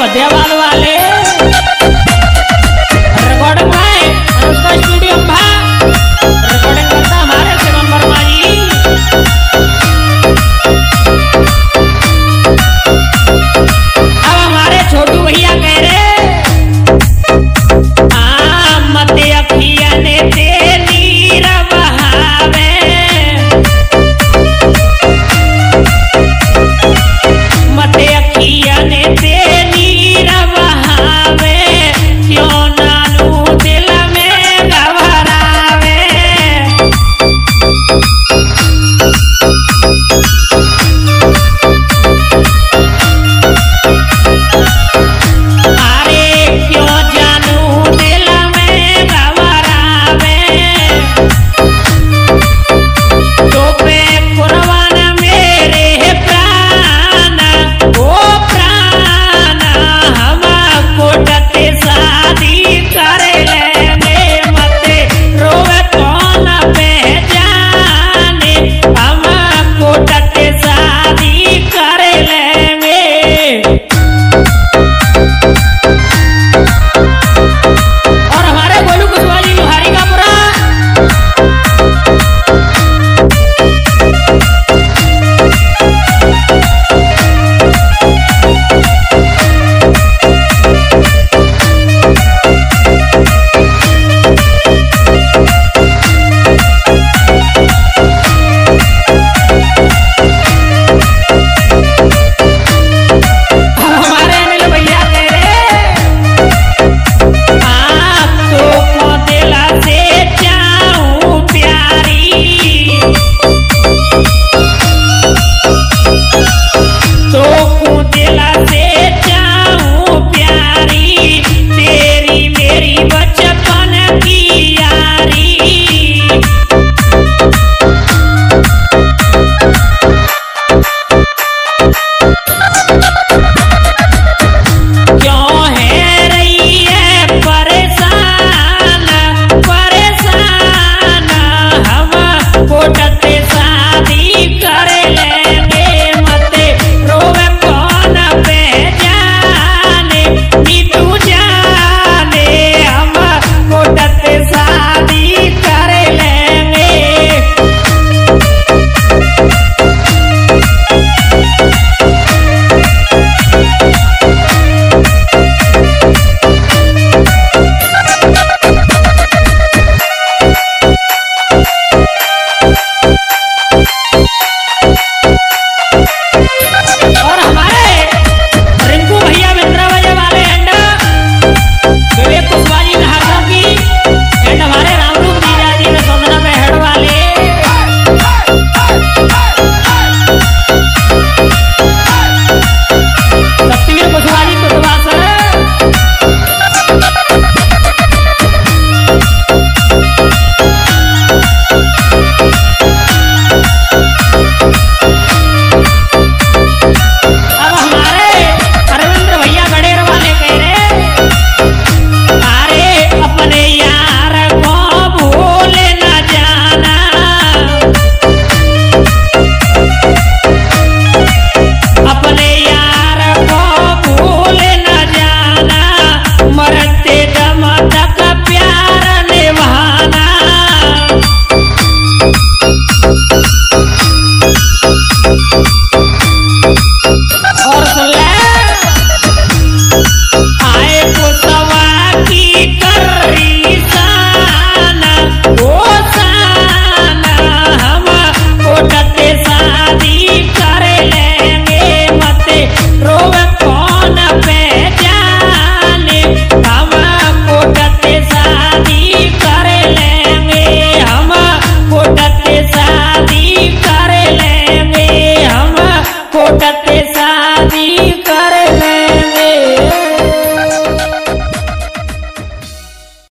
मध्यवाल वाले। esa